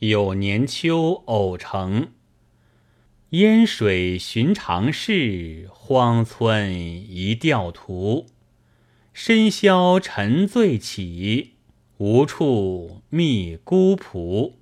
有年秋偶成。烟水寻常事，荒村一钓徒。深宵沉醉起，无处觅孤蒲。